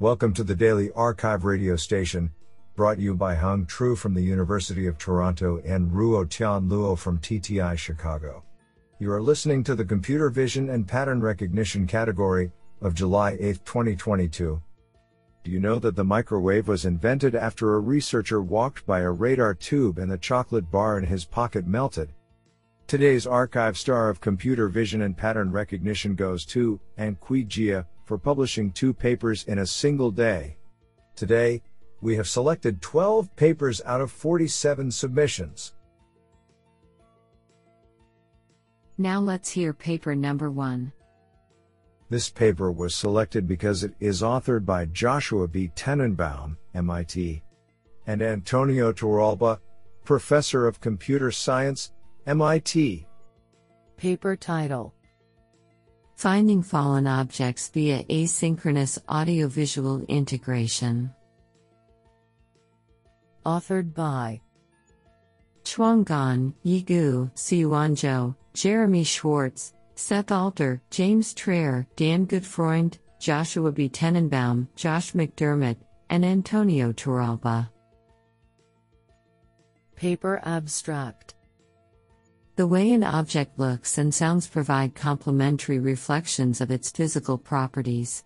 Welcome to the Daily Archive radio station, brought you by Hung Tru from the University of Toronto and Ruo Tian Luo from TTI Chicago. You are listening to the Computer Vision and Pattern Recognition category of July 8, 2022. Do you know that the microwave was invented after a researcher walked by a radar tube and the chocolate bar in his pocket melted? Today's archive star of computer vision and pattern recognition goes to An Quy Gia for publishing two papers in a single day. Today, we have selected 12 papers out of 47 submissions. Now let's hear paper number one. This paper was selected because it is authored by Joshua B. Tenenbaum, MIT, and Antonio Torralba, Professor of Computer Science, MIT. Paper title Finding Fallen Objects via Asynchronous Audiovisual Integration. Authored by Chuang Gan, Yigu, Siyuan Zhou, Jeremy Schwartz, Seth Alter, James Traer, Dan Gutfreund, Joshua B. Tenenbaum, Josh McDermott, and Antonio Torralba. Paper Abstract The way an object looks and sounds provide complementary reflections of its physical properties.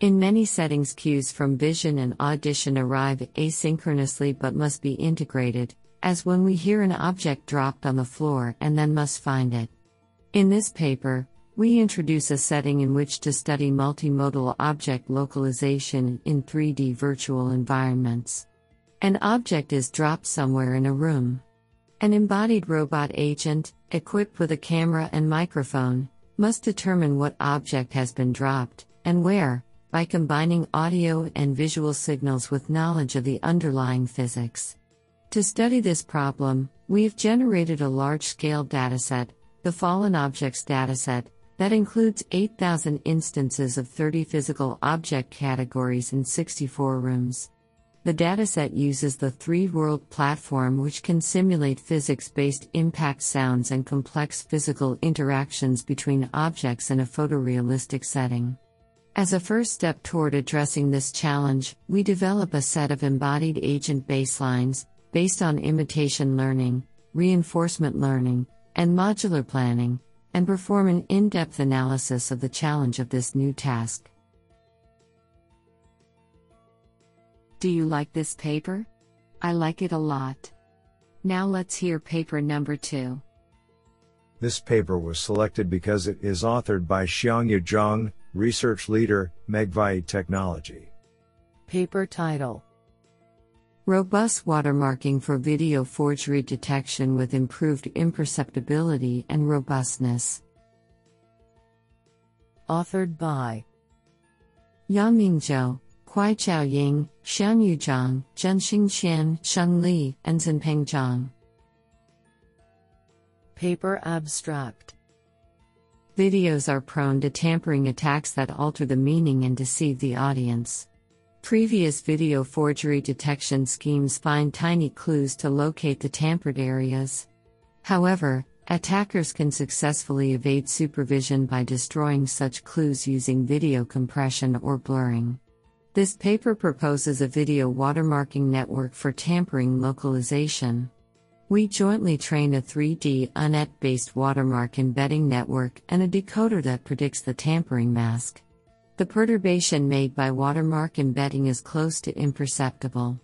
In many settings, cues from vision and audition arrive asynchronously but must be integrated, as when we hear an object dropped on the floor and then must find it. In this paper, we introduce a setting in which to study multimodal object localization in 3D virtual environments. An object is dropped somewhere in a room. An embodied robot agent, equipped with a camera and microphone, must determine what object has been dropped and where, by combining audio and visual signals with knowledge of the underlying physics. To study this problem, we've generated a large scale dataset, the Fallen Objects dataset, that includes 8,000 instances of 30 physical object categories in 64 rooms. The dataset uses the Three World platform, which can simulate physics based impact sounds and complex physical interactions between objects in a photorealistic setting. As a first step toward addressing this challenge, we develop a set of embodied agent baselines, based on imitation learning, reinforcement learning, and modular planning, and perform an in depth analysis of the challenge of this new task. Do you like this paper? I like it a lot. Now let's hear paper number two. This paper was selected because it is authored by Xiangyu Zhang, Research Leader, Megvii Technology. Paper title Robust watermarking for video forgery detection with improved imperceptibility and robustness. Authored by Yangming Zhou, Qichao Ying, Xiangyu Zhang, Zhenxing Qian, Sheng Li, and Xinpeng Zhang. Paper Abstract Videos are prone to tampering attacks that alter the meaning and deceive the audience. Previous video forgery detection schemes find tiny clues to locate the tampered areas. However, attackers can successfully evade supervision by destroying such clues using video compression or blurring. This paper proposes a video watermarking network for tampering localization. We jointly train a 3D UNET based watermark embedding network and a decoder that predicts the tampering mask. The perturbation made by watermark embedding is close to imperceptible.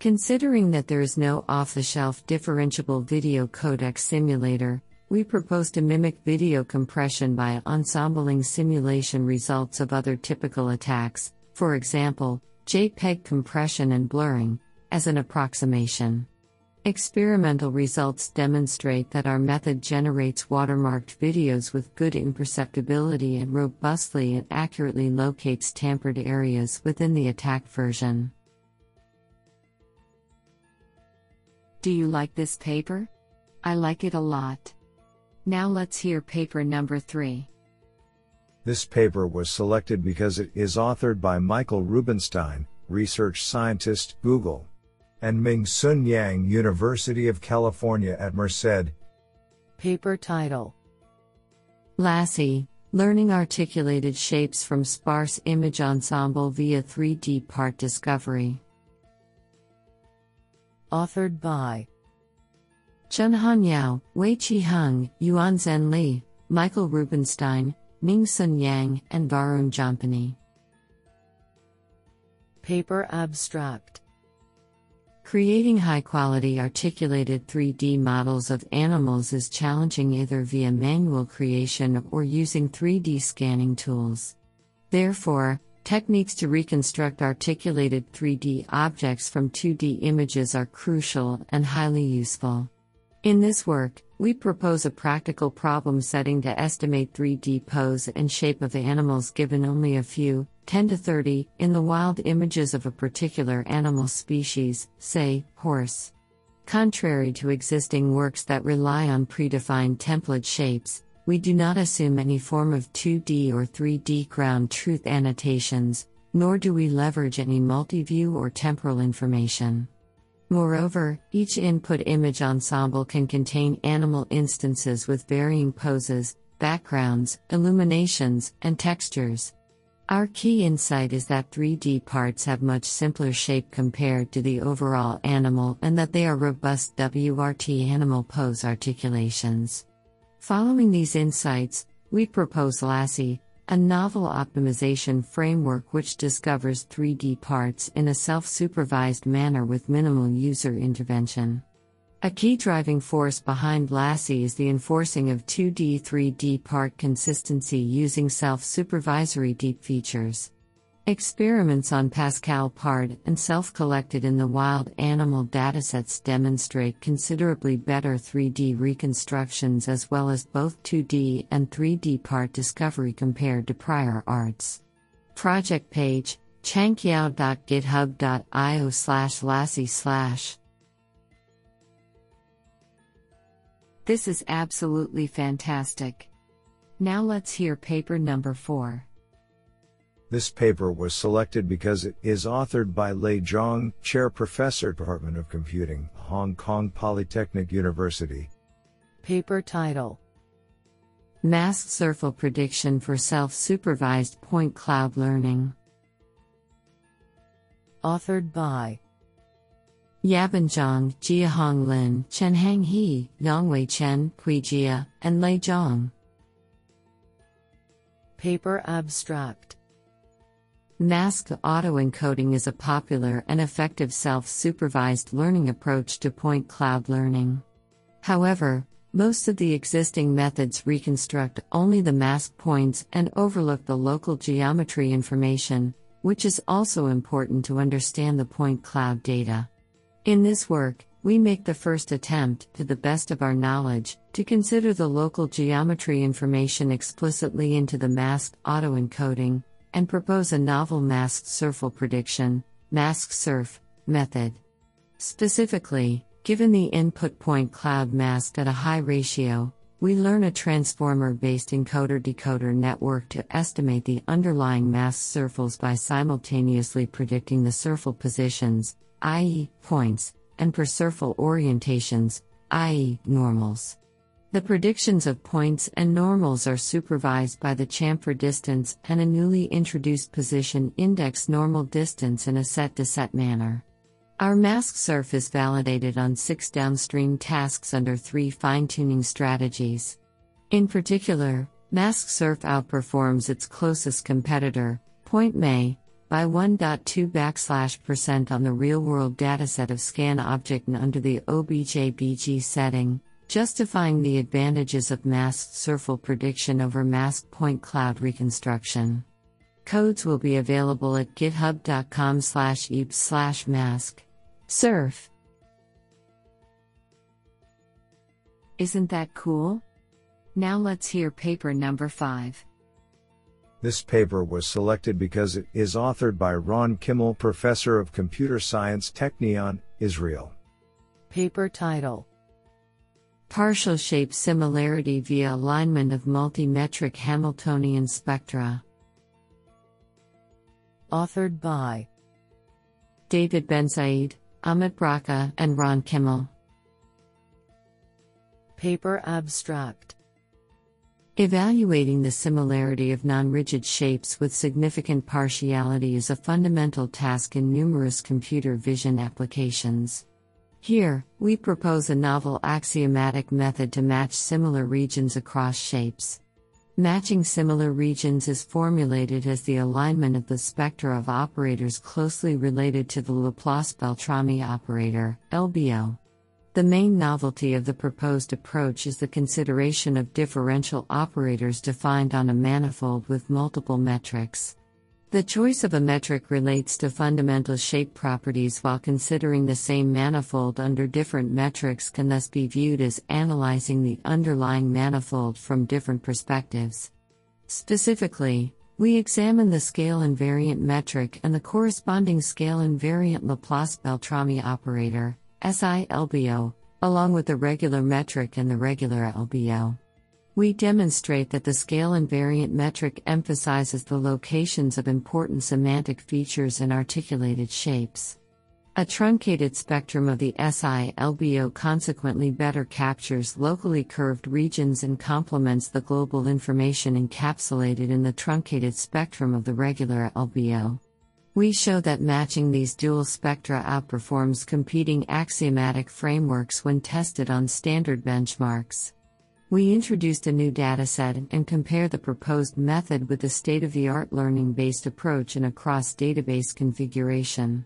Considering that there is no off the shelf differentiable video codec simulator, we propose to mimic video compression by ensembling simulation results of other typical attacks, for example, JPEG compression and blurring, as an approximation. Experimental results demonstrate that our method generates watermarked videos with good imperceptibility and robustly and accurately locates tampered areas within the attack version. Do you like this paper? I like it a lot. Now let's hear paper number 3. This paper was selected because it is authored by Michael Rubinstein, research scientist, Google and Ming-Hsuan Yang, University of California at Merced. Paper title Lassie, Learning articulated shapes from sparse image ensemble via 3D part discovery. Authored by Chunhan Yao, Wei Chi Hung, Yuan Zhen Li, Michael Rubenstein, Ming-Hsuan Yang, and Varun Jampani. Paper Abstract Creating high quality articulated 3D models of animals is challenging either via manual creation or using 3D scanning tools. Therefore, techniques to reconstruct articulated 3D objects from 2D images are crucial and highly useful. In this work, we propose a practical problem setting to estimate 3D pose and shape of the animals given only a few, 10 to 30, in the wild images of a particular animal species, say, horse. Contrary to existing works that rely on predefined template shapes, we do not assume any form of 2D or 3D ground truth annotations, nor do we leverage any multi-view or temporal information. Moreover, each input image ensemble can contain animal instances with varying poses, backgrounds, illuminations, and textures. Our key insight is that 3D parts have much simpler shape compared to the overall animal and that they are robust WRT animal pose articulations. Following these insights, we propose Lassie, a novel optimization framework which discovers 3D parts in a self supervised manner with minimal user intervention. A key driving force behind Lassie is the enforcing of 2D 3D part consistency using self supervisory deep features. Experiments on Pascal part and self collected in the wild animal datasets demonstrate considerably better 3D reconstructions as well as both 2D and 3D part discovery compared to prior arts. Project page changqiao.github.io slash lassie slash This is absolutely fantastic. Now let's hear paper number 4. This paper was selected because it is authored by Lei Zhang, Chair Professor, Department of Computing, Hong Kong Polytechnic University. Paper title Mask Surfel Prediction for Self Supervised Point Cloud Learning. Authored by Yabin Zhang, Jiahong Lin, Chen Chenhang He, Yongwei Chen, Jia, and Lei Zhang. Paper Abstract Mask autoencoding is a popular and effective self supervised learning approach to point cloud learning. However, most of the existing methods reconstruct only the mask points and overlook the local geometry information, which is also important to understand the point cloud data. In this work, we make the first attempt, to the best of our knowledge, to consider the local geometry information explicitly into the masked autoencoding, and propose a novel masked surfel prediction, mask surf, method. Specifically, given the input point cloud masked at a high ratio, we learn a transformer based encoder decoder network to estimate the underlying masked surfels by simultaneously predicting the surfel positions, i.e., points, and per-surfel orientations, i.e., normals. The predictions of points and normals are supervised by the chamfer distance and a newly introduced position index normal distance in a set to set manner. Our mask surf is validated on six downstream tasks under three fine tuning strategies. In particular, mask surf outperforms its closest competitor, Point-MAE, by 1.2 backslash percent on the real world dataset of scan object and under the OBJBG setting, justifying the advantages of masked surfel prediction over masked point cloud reconstruction. Codes will be available at github.com slash eep slash mask. Surf. Isn't that cool? Now let's hear paper number 5. This paper was selected because it is authored by Ron Kimmel, Professor of Computer Science Technion, Israel. Paper title Partial shape similarity via alignment of multimetric Hamiltonian spectra. Authored by David Bensaid, Amit Bracha, and Ron Kimmel. Paper Abstract Evaluating the similarity of non rigid shapes with significant partiality is a fundamental task in numerous computer vision applications. Here, we propose a novel axiomatic method to match similar regions across shapes. Matching similar regions is formulated as the alignment of the spectra of operators closely related to the Laplace Beltrami operator, LBO. The main novelty of the proposed approach is the consideration of differential operators defined on a manifold with multiple metrics. The choice of a metric relates to fundamental shape properties while considering the same manifold under different metrics can thus be viewed as analyzing the underlying manifold from different perspectives. Specifically, we examine the scale invariant metric and the corresponding scale invariant Laplace Beltrami operator, SI-LBO, along with the regular metric and the regular LBO. We demonstrate that the scale invariant metric emphasizes the locations of important semantic features and articulated shapes. A truncated spectrum of the SI-LBO consequently better captures locally curved regions and complements the global information encapsulated in the truncated spectrum of the regular LBO. We show that matching these dual spectra outperforms competing axiomatic frameworks when tested on standard benchmarks. We introduced a new dataset and compare the proposed method with the state of the art learning based approach in a cross database configuration.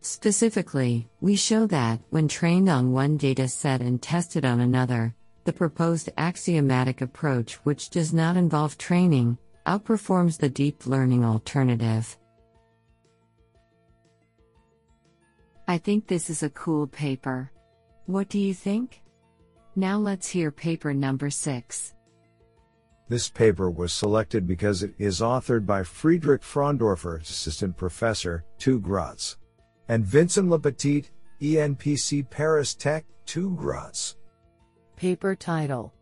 Specifically, we show that, when trained on one dataset and tested on another, the proposed axiomatic approach, which does not involve training, outperforms the deep learning alternative. I think this is a cool paper. What do you think? Now let's hear paper number 6. This paper was selected because it is authored by Friedrich Fraundorfer, Assistant Professor, 2 Graz, and Vincent Lepetit, ENPC Paris Tech, 2 Graz. Paper title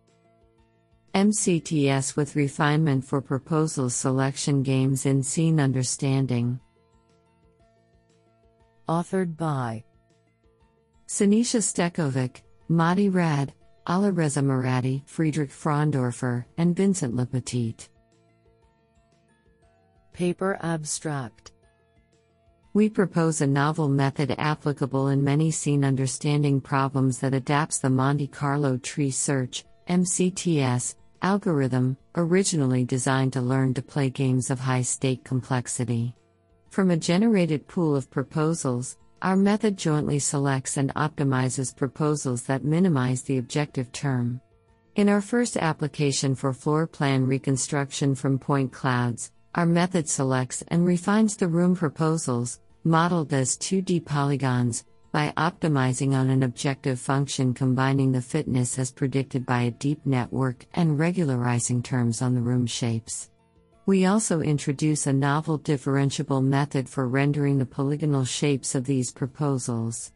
MCTS with Refinement for Proposal Selection Games in Scene Understanding. Authored by Sinisa Stekovic, Mahdi Rad, Alireza Moradi, Friedrich Fraundorfer, and Vincent Lepetit. Paper Abstract We propose a novel method applicable in many scene understanding problems that adapts the Monte Carlo tree search MCTS, algorithm, originally designed to learn to play games of high stake complexity. From a generated pool of proposals, our method jointly selects and optimizes proposals that minimize the objective term. In our first application for floor plan reconstruction from point clouds, our method selects and refines the room proposals, modeled as 2D polygons, by optimizing on an objective function combining the fitness as predicted by a deep network and regularizing terms on the room shapes. We also introduce a novel differentiable method for rendering the polygonal shapes of these proposals.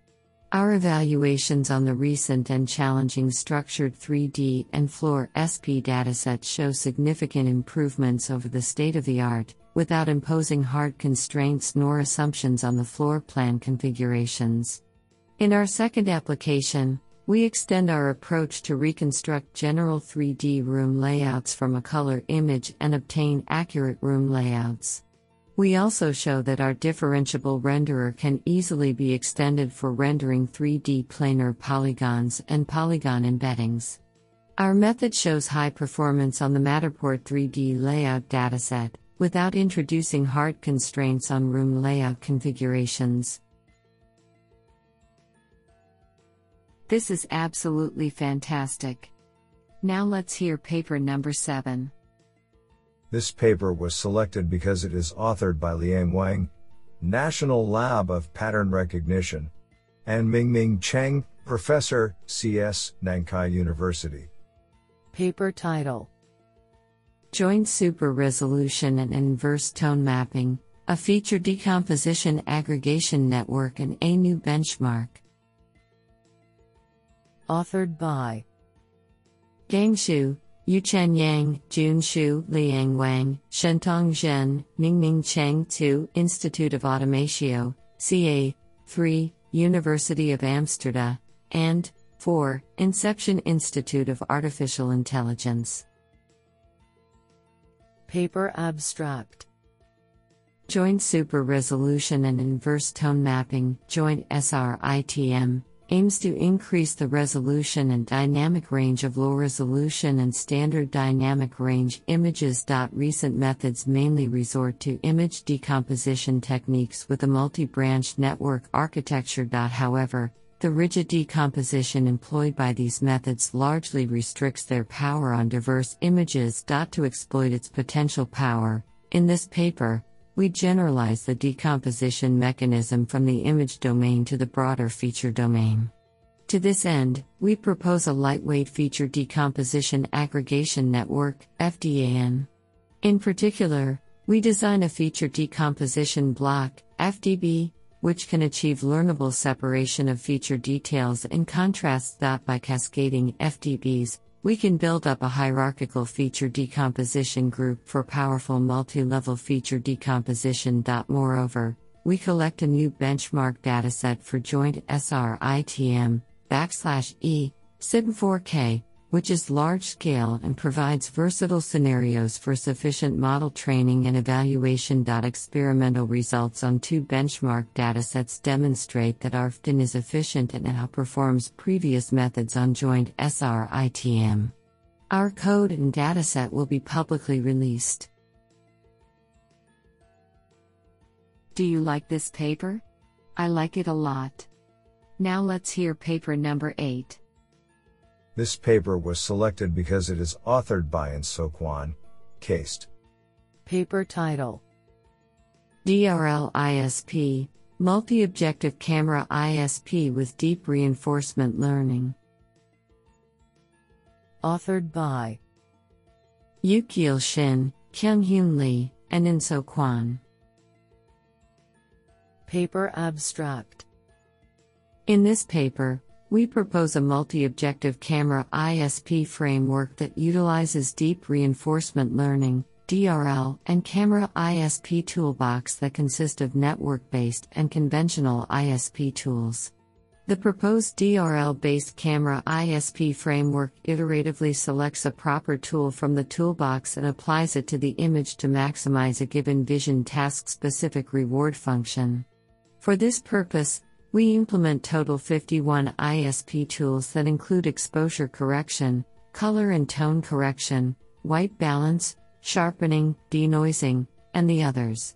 Our evaluations on the recent and challenging structured 3D and floor SP datasets show significant improvements over the state of the art, without imposing hard constraints nor assumptions on the floor plan configurations. In our second application, we extend our approach to reconstruct general 3D room layouts from a color image and obtain accurate room layouts. We also show that our differentiable renderer can easily be extended for rendering 3D planar polygons and polygon embeddings. Our method shows high performance on the Matterport 3D layout dataset, without introducing hard constraints on room layout configurations. This is absolutely fantastic. Now let's hear paper number 7. This paper was selected because it is authored by Liang Wang, National Lab of Pattern Recognition, and Mingming Cheng, Professor, CS, Nankai University. Paper title Joint Super Resolution and Inverse Tone Mapping, a feature decomposition aggregation network and a new benchmark. Authored by Gang Xu, Yuchen Yang, Jun Xu, Liang Wang, Xiantong Zhen, Mingming Cheng 2, Institute of Automatio, CA 3, University of Amsterdam, and 4, Inception Institute of Artificial Intelligence. Paper Abstract Joint Super Resolution and Inverse Tone Mapping, Joint SRITM, aims to increase the resolution and dynamic range of low resolution and standard dynamic range images. Recent methods mainly resort to image decomposition techniques with a multi branch network architecture. However, the rigid decomposition employed by these methods largely restricts their power on diverse images. To exploit its potential power, in this paper, we generalize the decomposition mechanism from the image domain to the broader feature domain. To this end, we propose a lightweight feature decomposition aggregation network, FDAN. In particular, we design a feature decomposition block, FDB, which can achieve learnable separation of feature details in contrast that by cascading FDBs, we can build up a hierarchical feature decomposition group for powerful multi level feature decomposition. Moreover, we collect a new benchmark dataset for joint SRITM, backslash E, SIM4K, which is large scale and provides versatile scenarios for sufficient model training and evaluation. Experimental results on two benchmark datasets demonstrate that ARFDAN is efficient and outperforms previous methods on joint SRITM. Our code and dataset will be publicly released. Do you like this paper? I like it a lot. Now let's hear paper number 8. This paper was selected because it is authored by In-Soo Kwon, Paper title DRL ISP, Multi Objective Camera ISP with Deep Reinforcement Learning. Authored by Yukiel Shin, Kyung Hyun Lee, and In-Soo Kwon. Paper Abstract In this paper, we propose a multi objective camera ISP framework that utilizes deep reinforcement learning DRL, and camera ISP toolbox that consist of network based and conventional ISP tools. The proposed DRL based camera ISP framework iteratively selects a proper tool from the toolbox and applies it to the image to maximize a given vision task specific reward function. For this purpose, we implement total 51 ISP tools that include exposure correction, color and tone correction, white balance, sharpening, denoising, and the others.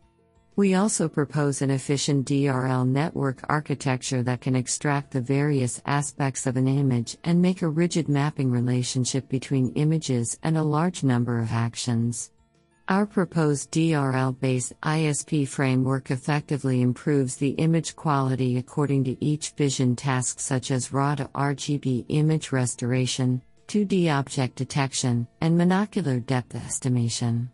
We also propose an efficient DRL network architecture that can extract the various aspects of an image and make a rigid mapping relationship between images and a large number of actions. Our proposed DRL based ISP framework effectively improves the image quality according to each vision task, such as RAW to RGB image restoration, 2D object detection, and monocular depth estimation.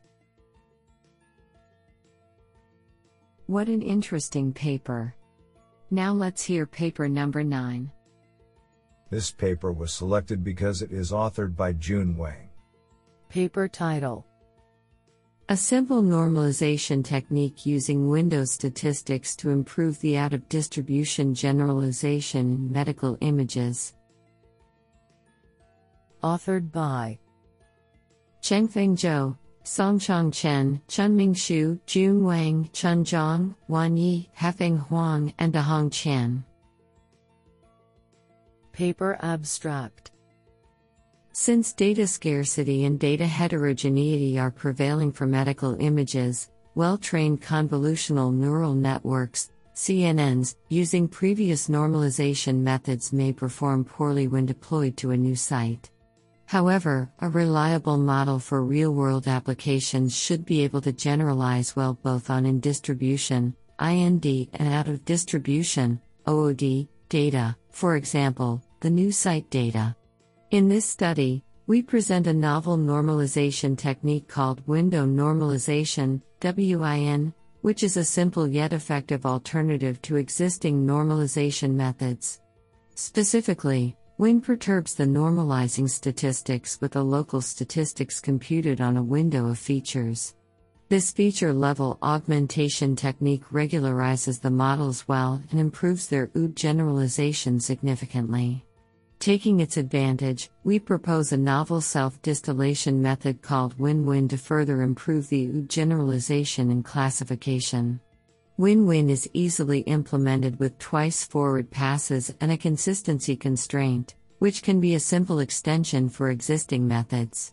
What an interesting paper! Now let's hear paper number 9. This paper was selected because it is authored by Jun Wang. Paper title a simple normalization technique using window statistics to improve the out of distribution generalization in medical images. Authored by Chengfeng Zhou, Songchang Chen, Chunming Xu, Jun Wang, Chun Zhang, Wan Yi, Hefeng Huang, and Dahong Chen. Paper Abstract since data scarcity and data heterogeneity are prevailing for medical images, well trained convolutional neural networks, CNNs, using previous normalization methods may perform poorly when deployed to a new site. However, a reliable model for real world applications should be able to generalize well both on in distribution, IND, and out of distribution, OOD, data, for example, the new site data. In this study, we present a novel normalization technique called window normalization, WIN, which is a simple yet effective alternative to existing normalization methods. Specifically, WIN perturbs the normalizing statistics with the local statistics computed on a window of features. This feature level augmentation technique regularizes the models well and improves their OOD generalization significantly. Taking its advantage, we propose a novel self distillation method called Win Win to further improve the OOD generalization and classification. Win Win is easily implemented with twice forward passes and a consistency constraint, which can be a simple extension for existing methods.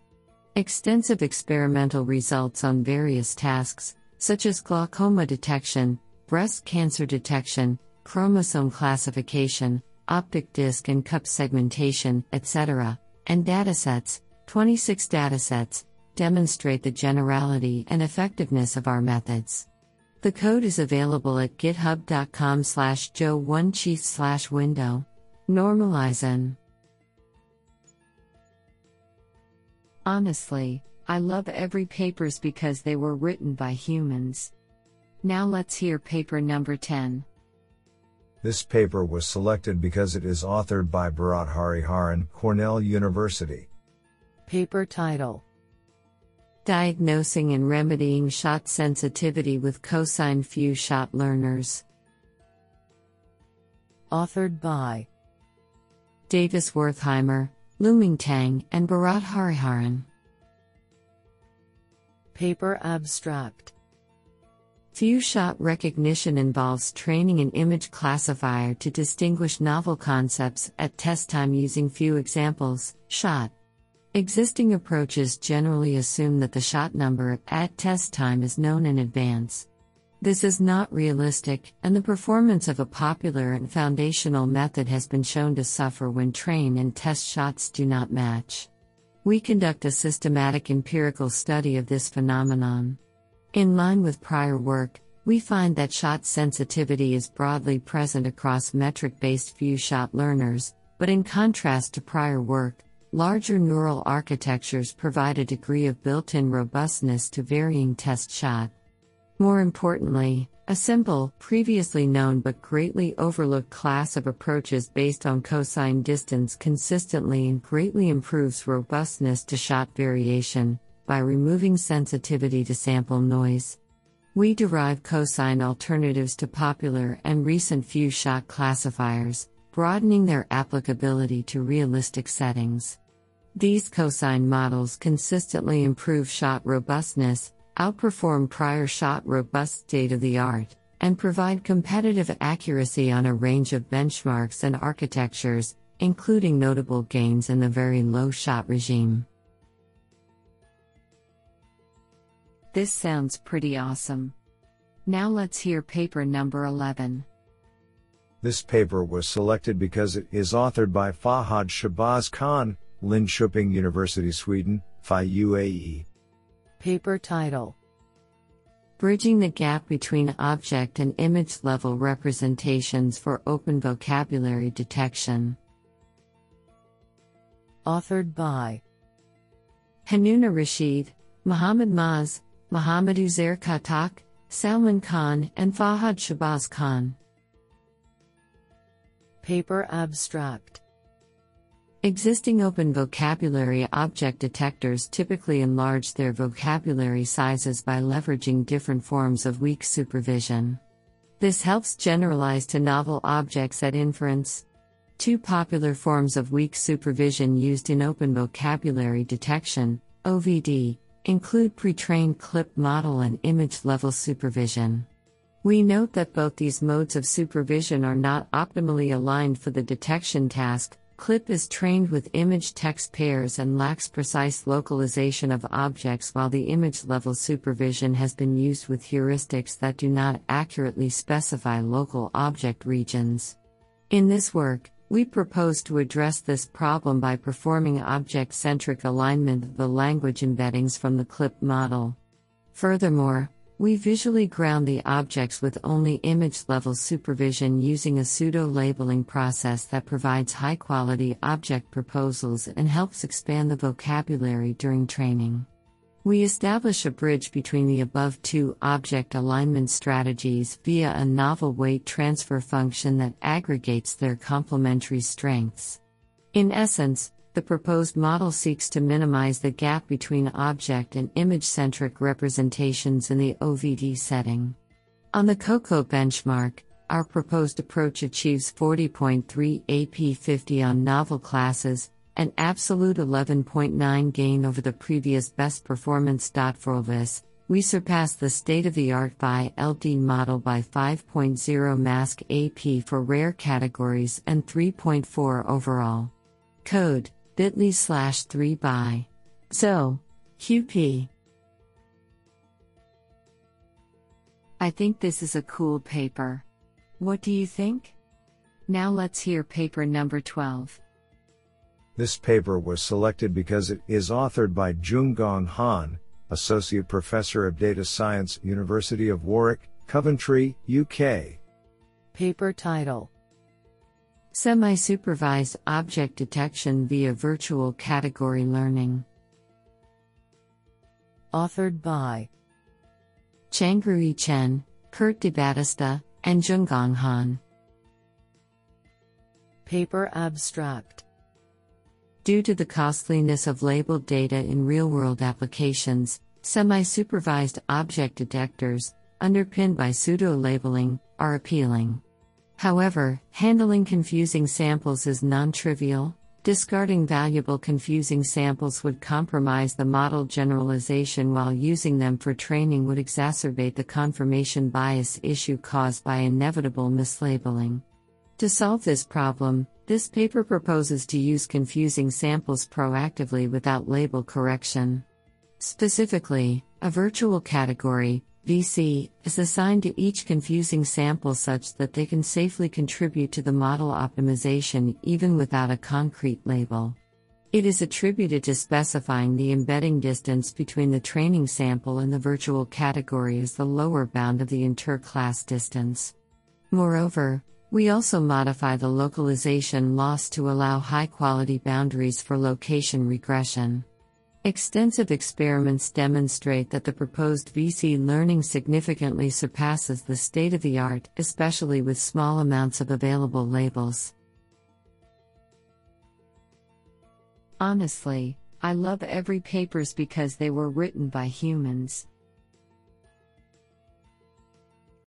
Extensive experimental results on various tasks, such as glaucoma detection, breast cancer detection, chromosome classification, optic disc and cup segmentation, etc., and datasets, 26 datasets, demonstrate the generality and effectiveness of our methods. The code is available at github.com slash joe1chief slash window. Normalizen. Honestly, I love every papers because they were written by humans. Now let's hear paper number 10. This paper was selected because it is authored by Bharath Hariharan, Cornell University. Paper title Diagnosing and Remedying Shot Sensitivity with Cosine Few Shot Learners. Authored by Davis Wertheimer, Luming Tang, and Bharath Hariharan. Paper abstract Few shot recognition involves training an image classifier to distinguish novel concepts at test time using few examples, shot. Existing approaches generally assume that the shot number at test time is known in advance. This is not realistic, and the performance of a popular and foundational method has been shown to suffer when train and test shots do not match. We conduct a systematic empirical study of this phenomenon. In line with prior work, we find that shot sensitivity is broadly present across metric based few shot learners, but in contrast to prior work, larger neural architectures provide a degree of built in robustness to varying test shot. More importantly, a simple, previously known but greatly overlooked class of approaches based on cosine distance consistently and greatly improves robustness to shot variation, by removing sensitivity to sample noise. We derive cosine alternatives to popular and recent few shot classifiers, broadening their applicability to realistic settings. These cosine models consistently improve shot robustness, outperform prior shot robust state of the art, and provide competitive accuracy on a range of benchmarks and architectures, including notable gains in the very low shot regime. This sounds pretty awesome. Now let's hear paper number 11. This paper was selected because it is authored by Fahad Shahbaz Khan, Linköping University, Sweden, FI UAE. Paper title Bridging the gap between object and image level representations for open vocabulary detection. Authored by Hanoona Rasheed, Muhammad Maaz, Muhammad Uzair Khattak, Salman Khan, and Fahad Shahbaz Khan. Paper Abstract Existing open vocabulary object detectors typically enlarge their vocabulary sizes by leveraging different forms of weak supervision. This helps generalize to novel objects at inference. Two popular forms of weak supervision used in open vocabulary detection, OVD, include pre trained clip model and image level supervision. We note that both these modes of supervision are not optimally aligned for the detection task. CLIP is trained with image text pairs and lacks precise localization of objects, while the image level supervision has been used with heuristics that do not accurately specify local object regions. In this work, we propose to address this problem by performing object centric alignment of the language embeddings from the CLIP model. Furthermore, we visually ground the objects with only image level supervision using a pseudo labeling process that provides high quality object proposals and helps expand the vocabulary during training. We establish a bridge between the above two object alignment strategies via a novel weight transfer function that aggregates their complementary strengths. In essence, the proposed model seeks to minimize the gap between object and image centric representations in the OVD setting. On the COCO benchmark, our proposed approach achieves 40.3 AP50 on novel classes, an absolute 11.9 gain over the previous best performance. For this, we surpass the state of the art VI LD model by 5.0 mask AP for rare categories and 3.4 overall. Code bit.ly slash 3 by. So, QP. I think this is a cool paper. What do you think? Now let's hear paper number 12. This paper was selected because it is authored by Jungong Han, Associate Professor of Data Science, University of Warwick, Coventry, UK. Paper title Semi supervised object detection via virtual category learning. Authored by Changrui Chen, Kurt DeBattista, and Jungong Han. Paper Abstract Due to the costliness of labeled data in real world applications, semi supervised object detectors, underpinned by pseudo labeling, are appealing. However, handling confusing samples is non trivial. Discarding valuable confusing samples would compromise the model generalization, while using them for training would exacerbate the confirmation bias issue caused by inevitable mislabeling. To solve this problem, this paper proposes to use confusing samples proactively without label correction. Specifically, a virtual category, VC, is assigned to each confusing sample such that they can safely contribute to the model optimization even without a concrete label. It is attributed to specifying the embedding distance between the training sample and the virtual category as the lower bound of the inter-class distance. Moreover, we also modify the localization loss to allow high quality boundaries for location regression. Extensive experiments demonstrate that the proposed VC learning significantly surpasses the state of the art, especially with small amounts of available labels. Honestly, I love every papers because they were written by humans.